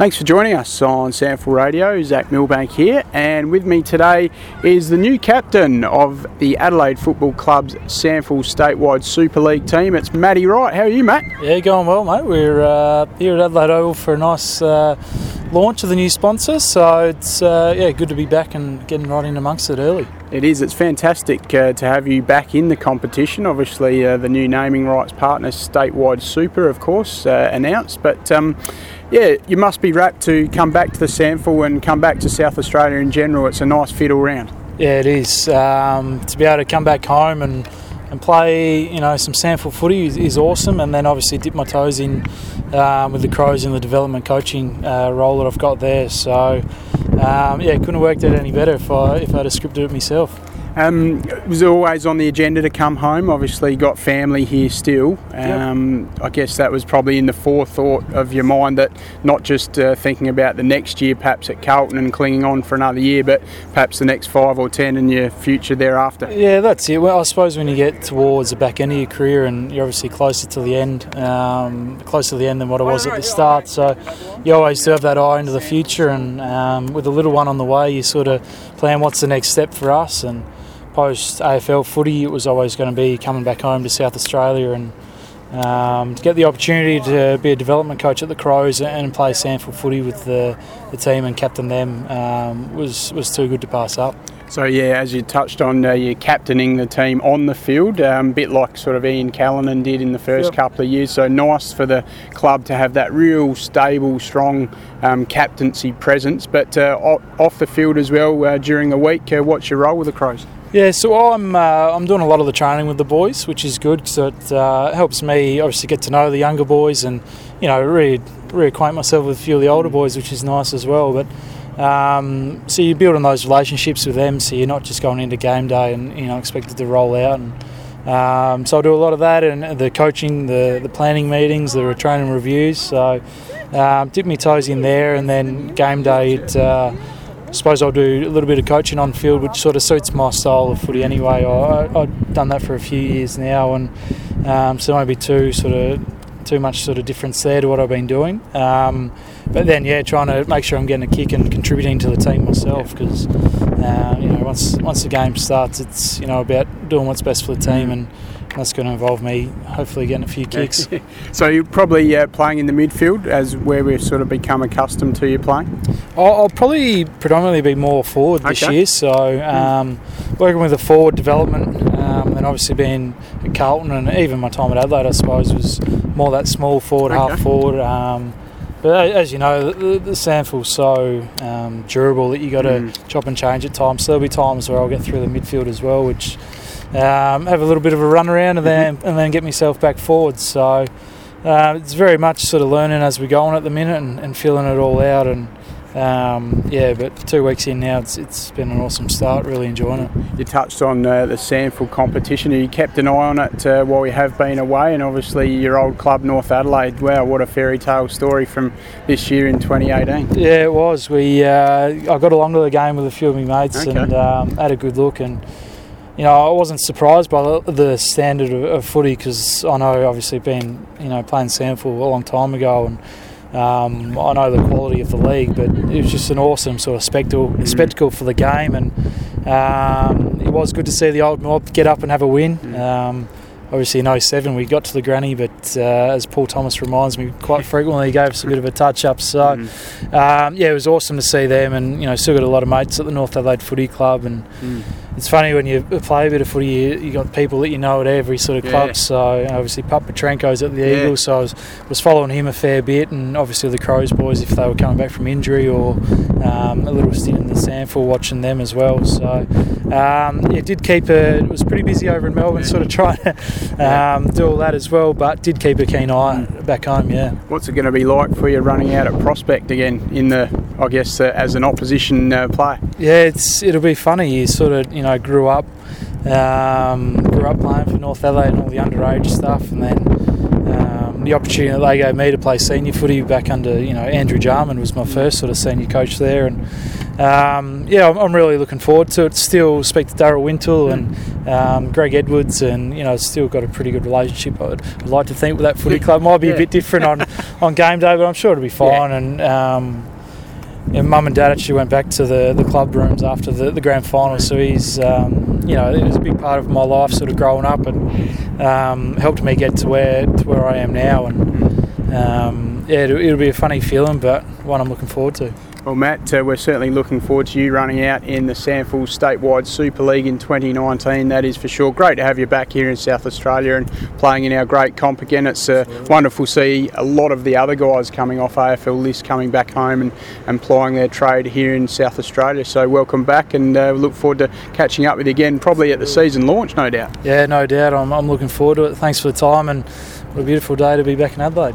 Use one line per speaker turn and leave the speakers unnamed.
Thanks for joining us on SANFL Radio. Zach Milbank here, and with me today is the new captain of the Adelaide Football Club's SANFL statewide Super League team. It's Matty Wright. How are you, Matt?
Yeah, going well, mate. We're uh, here at Adelaide Oval for a nice uh, launch of the new sponsor, so it's uh, yeah good to be back and getting right in amongst it early.
It is. It's fantastic uh, to have you back in the competition. Obviously, uh, the new naming rights partner, statewide Super, of course, uh, announced. But um, yeah, you must be rapt to come back to the SANFL and come back to South Australia in general. It's a nice fit all round.
Yeah, it is. Um, to be able to come back home and, and play, you know, some SANFL footy is, is awesome. And then obviously dip my toes in um, with the Crows in the development coaching uh, role that I've got there. So um, yeah, couldn't have worked out any better if I if I'd have scripted it myself.
Um, it was always on the agenda to come home. Obviously, got family here still. Um, yep. I guess that was probably in the forethought of your mind that not just uh, thinking about the next year, perhaps at Carlton and clinging on for another year, but perhaps the next five or ten in your future thereafter.
Yeah, that's it. Well, I suppose when you get towards the back end of your career and you're obviously closer to the end, um, closer to the end than what it was at the start, so you always do have that eye into the future. And um, with a little one on the way, you sort of plan what's the next step for us and post AFL footy, it was always going to be coming back home to South Australia and um, to get the opportunity to be a development coach at the Crows and play SANFL footy with the, the team and captain them um, was was too good to pass up.
So yeah, as you touched on, uh, you're captaining the team on the field, a um, bit like sort of Ian Callinan did in the first yep. couple of years. So nice for the club to have that real stable, strong um, captaincy presence. But uh, off the field as well uh, during the week, uh, what's your role with the Crows?
Yeah, so I'm uh, I'm doing a lot of the training with the boys, which is good because it uh, helps me obviously get to know the younger boys and you know really reacquaint myself with a few of the older mm. boys, which is nice as well. But um, so you're building those relationships with them, so you're not just going into game day and you know expected to roll out. And um, so I do a lot of that and the coaching, the the planning meetings, the training reviews. So um, dip my toes in there, and then game day it. Uh, I suppose I'll do a little bit of coaching on field, which sort of suits my style of footy anyway. I, have done that for a few years now, and um, so there won't be too sort of too much sort of difference there to what I've been doing. Um, but then, yeah, trying to make sure I'm getting a kick and contributing to the team myself because uh, you know once once the game starts, it's you know about doing what's best for the team and that's going to involve me hopefully getting a few kicks.
so you're probably uh, playing in the midfield as where we've sort of become accustomed to you playing?
I'll, I'll probably predominantly be more forward this okay. year. So um, working with the forward development um, and obviously being at Carlton and even my time at Adelaide I suppose was more that small forward, okay. half forward. Um, but as you know, the, the SANFL's so um, durable that you got to mm. chop and change at times. So there'll be times where I'll get through the midfield as well, which um, have a little bit of a run around and then mm-hmm. and then get myself back forward. So uh, it's very much sort of learning as we go on at the minute and, and feeling it all out. And um, yeah, but two weeks in now, it's, it's been an awesome start. Really enjoying it.
You touched on uh, the SANFL competition. You kept an eye on it uh, while we have been away, and obviously your old club, North Adelaide. Wow, what a fairy tale story from this year in 2018.
Yeah, it was. We uh, I got along to the game with a few of my mates okay. and um, had a good look and you know, I wasn't surprised by the standard of, of footy because I know, obviously, been you know playing SANFL a long time ago, and um, I know the quality of the league. But it was just an awesome sort of spectacle, mm. spectacle for the game, and um, it was good to see the old mob get up and have a win. Mm. Um, obviously in 07 we got to the granny but uh, as Paul Thomas reminds me quite frequently he gave us a bit of a touch up so mm. um, yeah it was awesome to see them and you know still got a lot of mates at the North Adelaide Footy Club and mm it's funny when you play a bit of footy, you, you got people that you know at every sort of club. Yeah. So obviously, Pup Petrenko's at the yeah. Eagles, so I was, was following him a fair bit, and obviously the Crows boys if they were coming back from injury or um, a little stint in the SANFL watching them as well. So um, it did keep a, it was pretty busy over in Melbourne, yeah. sort of trying to um, do all that as well, but did keep a keen eye mm. back home. Yeah.
What's it going to be like for you running out at Prospect again in the, I guess, uh, as an opposition uh, player?
Yeah, it's it'll be funny. You sort of you know grew up um, grew up playing for North Adelaide and all the underage stuff, and then um, the opportunity that they gave me to play senior footy back under you know Andrew Jarman was my first sort of senior coach there, and um, yeah, I'm really looking forward to it. Still speak to Daryl Wintle and um, Greg Edwards, and you know, still got a pretty good relationship. I'd, I'd like to think with that footy club might be yeah. a bit different on, on game day, but I'm sure it'll be fine. Yeah. And um, and mum and dad actually went back to the, the club rooms after the, the grand final, so he's um, you know it was a big part of my life, sort of growing up, and um, helped me get to where to where I am now. And um, yeah, it'll, it'll, be a funny feeling, but one I'm looking forward to.
Well, Matt, uh, we're certainly looking forward to you running out in the SANFL Statewide Super League in 2019. That is for sure. Great to have you back here in South Australia and playing in our great comp again. It's uh, wonderful to see a lot of the other guys coming off AFL list coming back home and, and plying their trade here in South Australia. So welcome back and uh, look forward to catching up with you again, probably at the season launch, no doubt.
Yeah, no doubt. I'm, I'm looking forward to it. Thanks for the time and what a beautiful day to be back in Adelaide.